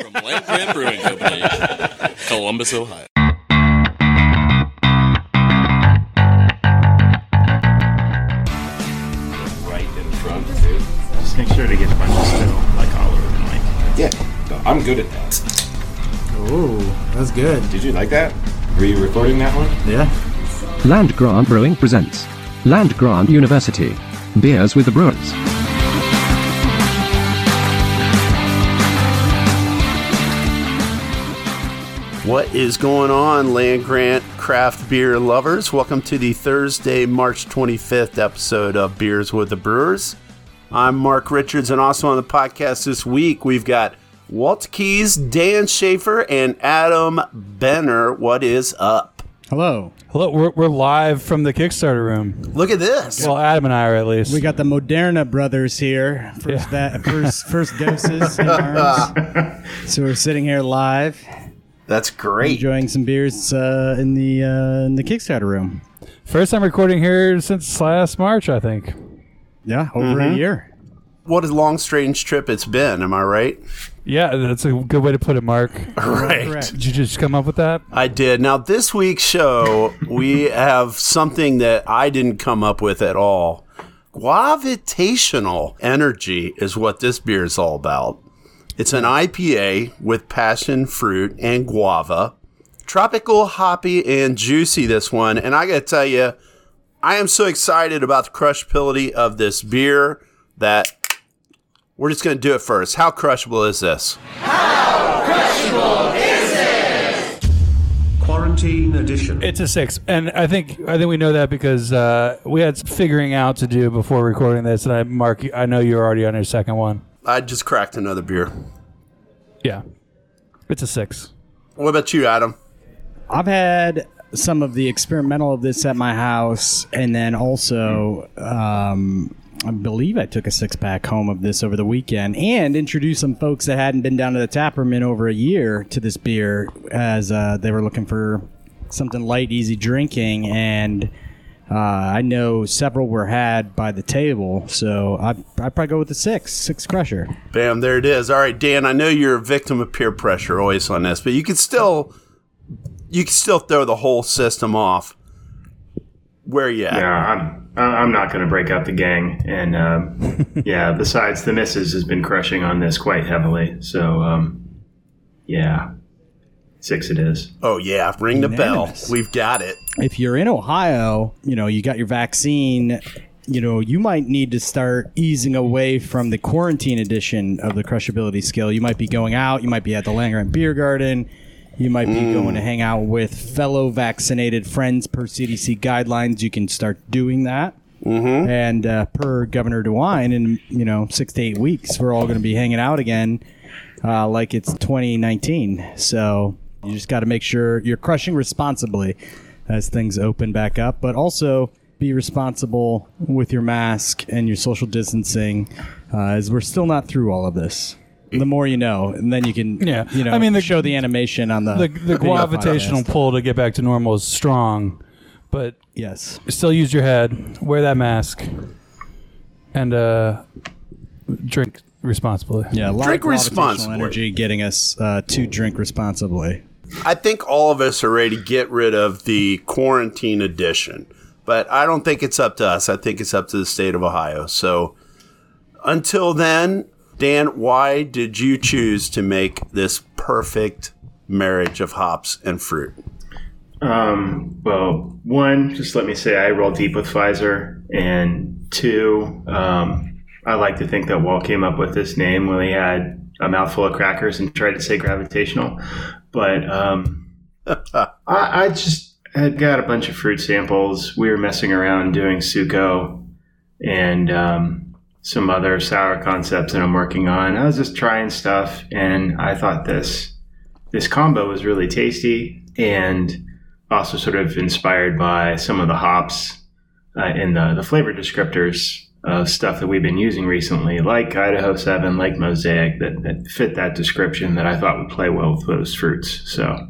From Land Grant Brewing Company, Columbus, Ohio. right in front too. Just make sure to get a bunch of spittle, like all over the mic. Yeah, I'm good at that. Oh, that's good. Did you like that? Were you recording that one? Yeah. Land Grant Brewing presents Land Grant University. Beers with the Brewers. What is going on, Land Grant craft beer lovers? Welcome to the Thursday, March 25th episode of Beers with the Brewers. I'm Mark Richards, and also on the podcast this week, we've got Walt Keys, Dan Schaefer, and Adam Benner. What is up? Hello. Hello, we're, we're live from the Kickstarter room. Look at this. Well, Adam and I are at least. We got the Moderna brothers here. First, Yeah. va- first, first doses in arms. So we're sitting here live, That's great. enjoying some beers uh, in the uh, in the Kickstarter room. First time recording here since last March, I think. Yeah, over a year. What a long, strange trip it's been, am I right? Yeah, that's a good way to put it, Mark. Right. Correct. Did you just come up with that? I did. Now, this week's show, we have something that I didn't come up with at all. Guavitational energy is what this beer is all about. It's an IPA with passion fruit and guava. Tropical, hoppy, and juicy, this one. And I got to tell you, I am so excited about the crushability of this beer that we're just going to do it first. How crushable is this? How crushable is this? Quarantine edition. It's a six, and I think I think we know that because uh, we had figuring out to do before recording this. And I, Mark, I know you're already on your second one. I just cracked another beer. Yeah, it's a six. What about you, Adam? I've had some of the experimental of this at my house, and then also, um, I believe I took a six pack home of this over the weekend, and introduced some folks that hadn't been down to the tap room in over a year to this beer, as uh, they were looking for something light, easy drinking, and. Uh, I know several were had by the table, so I I probably go with the six, six crusher. Bam, there it is. All right, Dan, I know you're a victim of peer pressure always on this, but you can still you can still throw the whole system off. Where you at? Yeah, I'm I'm not going to break out the gang, and um, yeah. Besides, the missus has been crushing on this quite heavily, so um, yeah, six it is. Oh yeah, ring the bell. We've got it. if you're in Ohio, you know, you got your vaccine, you know, you might need to start easing away from the quarantine edition of the crushability skill. You might be going out, you might be at the Land Beer Garden, you might be going to hang out with fellow vaccinated friends per CDC guidelines. You can start doing that. Mm-hmm. And uh, per Governor DeWine, in you know six to eight weeks, we're all going to be hanging out again, uh, like it's 2019. So you just got to make sure you're crushing responsibly as things open back up, but also be responsible with your mask and your social distancing, uh, as we're still not through all of this. The more you know, and then you can, Yeah. you know, I mean, the- show the animation on the The the gravitational podcast. pull to get back to normal is strong, but Yes, still use your head, wear that mask, and uh, drink responsibly. yeah, a lot Drink of responsibly. energy getting us uh, to drink responsibly. I think all of us are ready to get rid of the quarantine edition, but I don't think it's up to us. I think it's up to the state of Ohio. So until then, Dan, why did you choose to make this perfect marriage of hops and fruit? Um, well, one, just let me say I roll deep with Pfizer, and two, um, I like to think that Walt came up with this name when he had a mouthful of crackers and tried to say gravitational. But um, I, I just had got a bunch of fruit samples. We were messing around doing Suco and um, some other sour concepts that I'm working on. I was just trying stuff, and I thought this this combo was really tasty and also sort of inspired by some of the hops uh, in the, the flavor descriptors of stuff that we've been using recently, like Idaho 7, like Mosaic, that, that fit that description that I thought would play well with those fruits. So,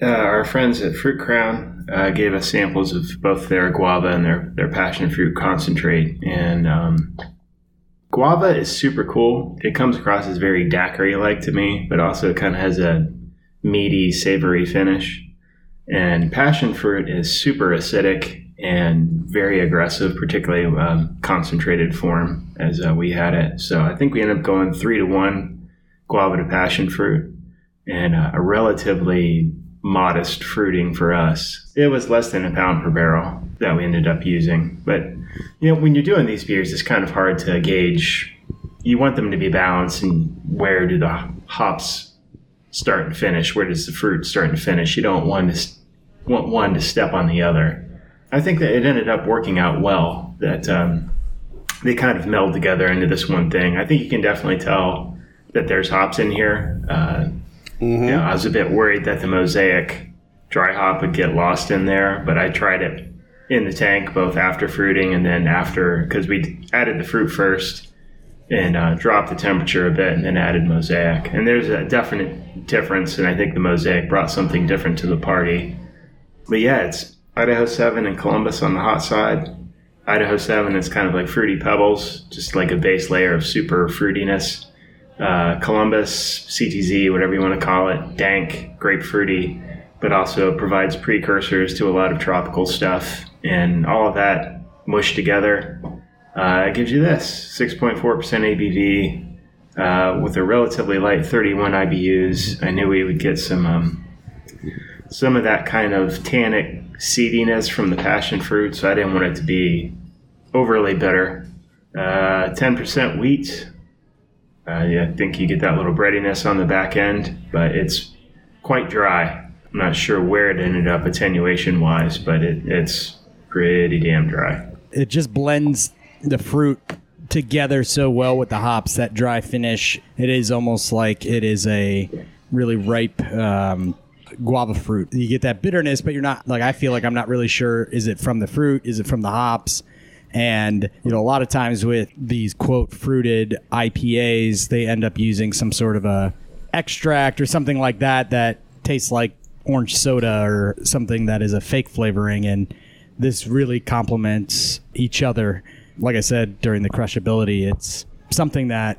uh, our friends at Fruit Crown uh, gave us samples of both their guava and their, their passion fruit concentrate. And um, guava is super cool. It comes across as very daiquiri like to me, but also kind of has a meaty, savory finish. And passion fruit is super acidic and very aggressive, particularly um, concentrated form as uh, we had it. So I think we ended up going three to one guava to passion fruit and uh, a relatively modest fruiting for us. It was less than a pound per barrel that we ended up using. But, you know, when you're doing these beers, it's kind of hard to gauge. You want them to be balanced and where do the hops start and finish? Where does the fruit start and finish? You don't want to want one to step on the other. I think that it ended up working out well. That um, they kind of meld together into this one thing. I think you can definitely tell that there's hops in here. Uh, you know, I was a bit worried that the mosaic dry hop would get lost in there, but I tried it in the tank both after fruiting and then after because we added the fruit first and uh, dropped the temperature a bit and then added mosaic. And there's a definite difference, and I think the mosaic brought something different to the party. But yeah, it's Idaho 7 and Columbus on the hot side. Idaho 7 is kind of like fruity pebbles, just like a base layer of super fruitiness. Uh, Columbus, CTZ, whatever you want to call it, dank, grapefruity, but also provides precursors to a lot of tropical stuff. And all of that mushed together uh, gives you this 6.4% ABV uh, with a relatively light 31 IBUs. I knew we would get some um, some of that kind of tannic seediness from the passion fruit, so I didn't want it to be overly bitter. Uh, 10% wheat. Uh, yeah, I think you get that little breadiness on the back end, but it's quite dry. I'm not sure where it ended up attenuation wise, but it, it's pretty damn dry. it just blends the fruit together so well with the hops that dry finish it is almost like it is a really ripe um, guava fruit. You get that bitterness but you're not like i feel like i'm not really sure is it from the fruit? Is it from the hops? And you know a lot of times with these quote fruited ipas they end up using some sort of a extract or something like that that tastes like orange soda or something that is a fake flavoring. And this really complements each other. Like i said during the crushability it's something that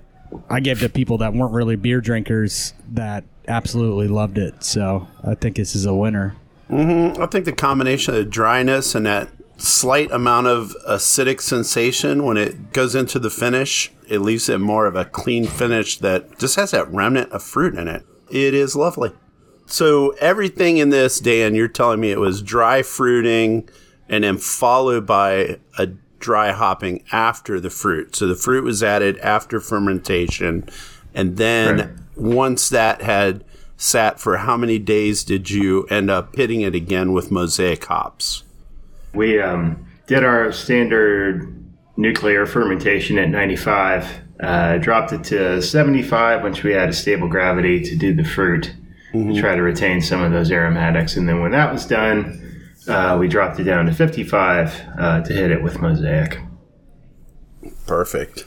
i gave to people that weren't really beer drinkers that absolutely loved it so i think this is a winner mm-hmm. I think the combination of the dryness and that slight amount of acidic sensation when it goes into the finish, it leaves it more of a clean finish that just has that remnant of fruit in it. It is lovely. So everything in this, Dan, you're telling me it was dry fruiting and then followed by a dry hopping after the fruit. So the fruit was added after fermentation. And then Right. Once that had sat for how many days did you end up hitting it again with mosaic hops? We um, did our standard nuclear fermentation at 95, uh, dropped it to 75 once we had a stable gravity to do the fruit, to try to retain some of those aromatics. And then when that was done, uh, we dropped it down to 55 uh, to hit it with mosaic. Perfect.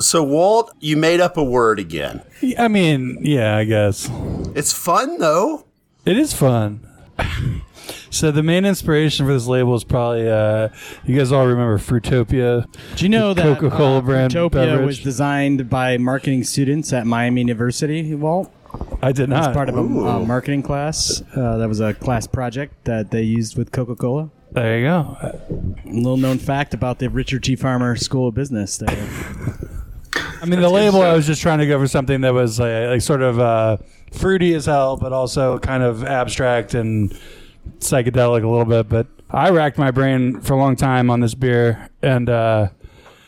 So, Walt, you made up a word again. I mean, yeah, I guess It's fun, though. it is fun. So the main inspiration for this label is probably uh, you guys all remember Fruitopia. do you know that Coca-Cola uh, brand Fruitopia beverage? was designed by marketing students at miami university walt I did not. as part of a uh, marketing class uh, that was a class project that they used with coca-cola there you go. A little known fact about the Richard T. Farmer School of Business. There. I mean, the label I was just trying to go for something that was uh, like sort of uh, fruity as hell, but also kind of abstract and psychedelic a little bit. But I racked my brain for a long time on this beer, and uh,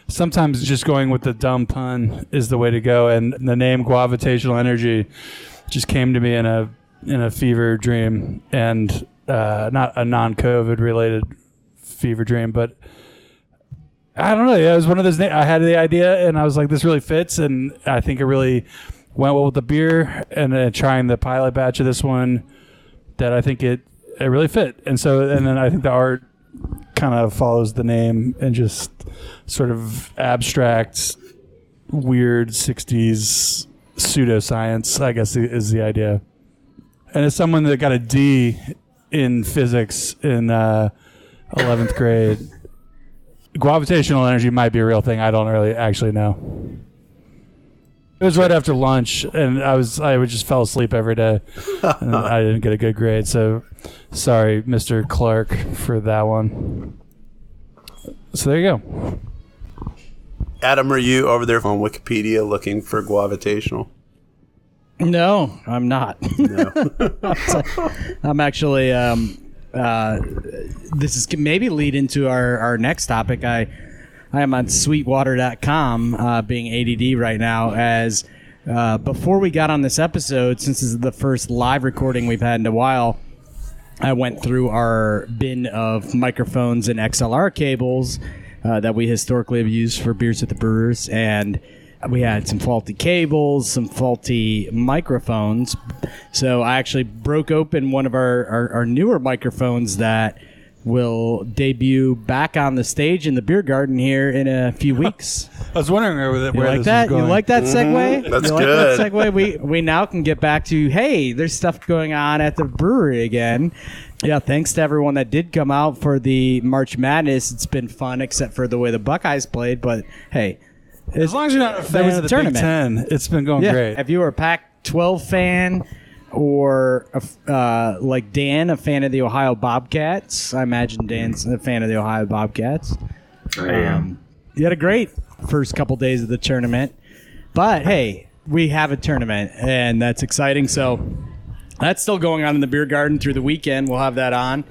sometimes just going with the dumb pun is the way to go. And the name Guavitational Energy just came to me in a in a fever dream, and uh, not a non-COVID related fever dream, but I don't know. Yeah, it was one of those. Na- I had the idea, and I was like, "This really fits," and I think it really went well with the beer. And then trying the pilot batch of this one, that I think it it really fit. And so, and then I think the art kind of follows the name and just sort of abstract, weird '60s pseudoscience. I guess is the idea. And as someone that got a D in physics in uh, 11th grade, gravitational energy might be a real thing. I don't really actually know. It was right after lunch, and I was I would just fell asleep every day, and I didn't get a good grade. So, sorry, Mister Clark, for that one. So there you go. Adam, are you over there on Wikipedia looking for gravitational? No, I'm not. I'm actually. Um, uh, this is maybe lead into our, our next topic. I I am on Sweetwater.com, uh, being ADD right now. As uh, before we got on this episode, since this is the first live recording we've had in a while, I went through our bin of microphones and XLR cables uh, that we historically have used for beers at the brewers, and we had some faulty cables, some faulty microphones. So I actually broke open one of our, our, our newer microphones that will debut back on the stage in the beer garden here in a few weeks. I was wondering where, where You like this that? was going. You like that segue? Mm-hmm. That's you like good. that segue? We we now can get back to hey, there's stuff going on at the brewery again. Yeah, thanks to everyone that did come out for the March Madness. It's been fun, except for the way the Buckeyes played. But hey, As long as you're not a There fan was of a the tournament. Big Ten, it's been going yeah, great. if you were a Pac-12 fan or a f uh, like Dan, a fan of the Ohio Bobcats, I imagine Dan's a fan of the Ohio Bobcats. I am. Um, you had a great first couple days of the tournament, but hey, we have a tournament, and that's exciting. So that's still going on in the beer garden through the weekend. We'll have that on.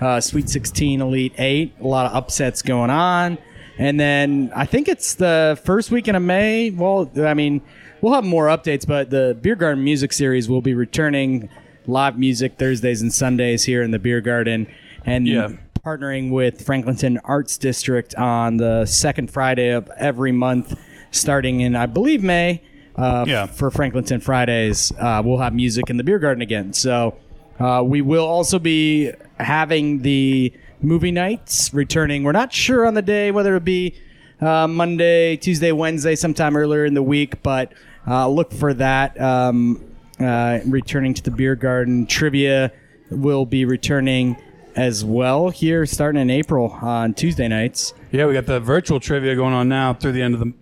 Uh, Sweet 16, Elite 8, a lot of upsets going on. And then I think it's the first weekend of May. Well, I mean, we'll have more updates, but the Beer Garden Music Series will be returning live music Thursdays and Sundays here in the beer garden. And Yeah. partnering with Franklinton Arts District on the second Friday of every month, starting in, I believe, May. Uh, Yeah. For Franklinton Fridays, uh, we'll have music in the beer garden again. So uh, we will also be having the movie nights returning. We're not sure on the day whether it'll be uh, Monday, Tuesday, Wednesday, sometime earlier in the week, but uh, look for that. Um, uh, returning to the beer garden trivia will be returning as well here starting in April on Tuesday nights. Yeah, we got the virtual trivia going on now through the end of the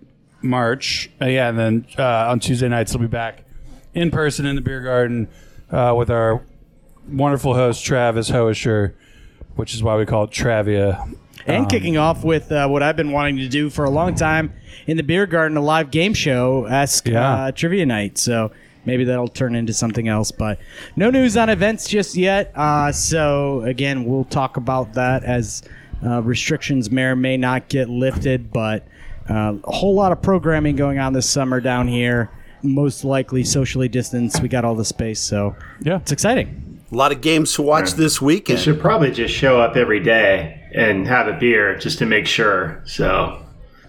March. Uh, yeah, and then uh, on Tuesday nights we'll be back in person in the beer garden uh, with our wonderful host Travis Hoisher, which is why we call it Travia. And kicking off with uh, what I've been wanting to do for a long time in the beer garden, a live game show esque Yeah. uh, trivia night. So maybe that'll turn into something else. But no news on events just yet. Uh, so again, we'll talk about that as uh, restrictions may or may not get lifted. But uh, a whole lot of programming going on this summer down here. Most likely socially distanced. We got all the space, so Yeah. it's exciting. A lot of games to watch this You weekend. should probably just show up every day and have a beer just to make sure. So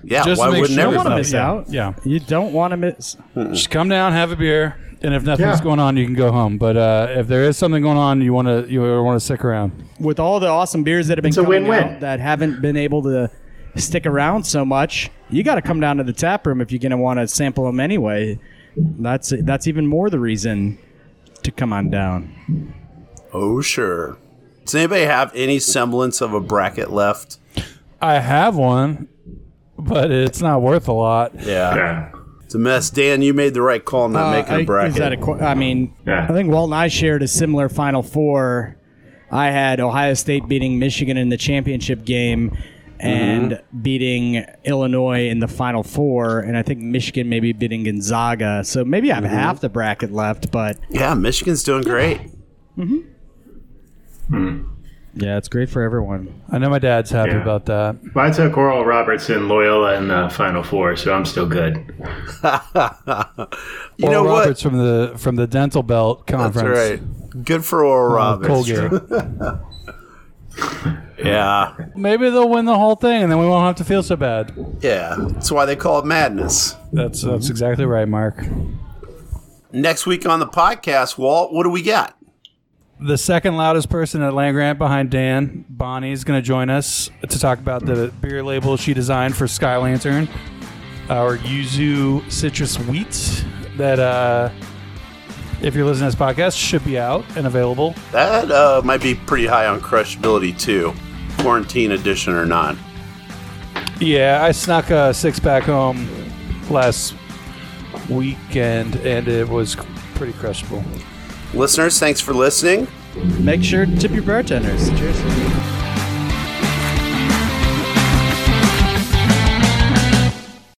Yeah, Just why to make wouldn't sure Don't want to miss Yeah. out. Yeah. you don't want to miss. Just come down, have a beer, and if nothing's Yeah. going on, you can go home. But uh, if there is something going on, you want to you want to stick around. with all the awesome beers that have been It's a coming win-win. out that haven't been able to stick around so much, you got to come down to the tap room if you're going to want to sample them anyway. That's that's even more the reason to come on down. Oh, sure. Does anybody have any semblance of a bracket left? I have one, but it's not worth a lot. Yeah. yeah, It's a mess. Dan, you made the right call not making Uh, I- a bracket. Is that a, qu- I mean, Yeah. I think Walton and I shared a similar Final Four. I had Ohio State beating Michigan in the championship game and Mm-hmm. beating Illinois in the Final Four, and I think Michigan maybe beating Gonzaga. So maybe I have Mm-hmm. half the bracket left, but yeah, Michigan's doing great. Yeah, it's great for everyone. I know my dad's happy Yeah. about that. well, I took Oral Robertson, Loyola in the Final Four, so I'm still good. You Oral know what? Roberts from the from the Dental Belt That's Conference. right. Good for Oral uh, Roberts. Colgate. Yeah. Maybe they'll win the whole thing, and then we won't have to feel so bad. Yeah. That's why they call it madness. That's that's exactly right, Mark. Next week on the podcast, Walt, what do we got? The second loudest person at Land Grant behind Dan, Bonnie, is going to join us to talk about the beer label she designed for Sky Lantern, our Yuzu Citrus Wheat that, uh, if you're listening to this podcast, should be out and available. That uh, might be pretty high on crushability, too. Quarantine edition or not. Yeah, I snuck a six pack home last weekend, and it was pretty crushable. Listeners, thanks for listening. Make sure to tip your bartenders. Cheers.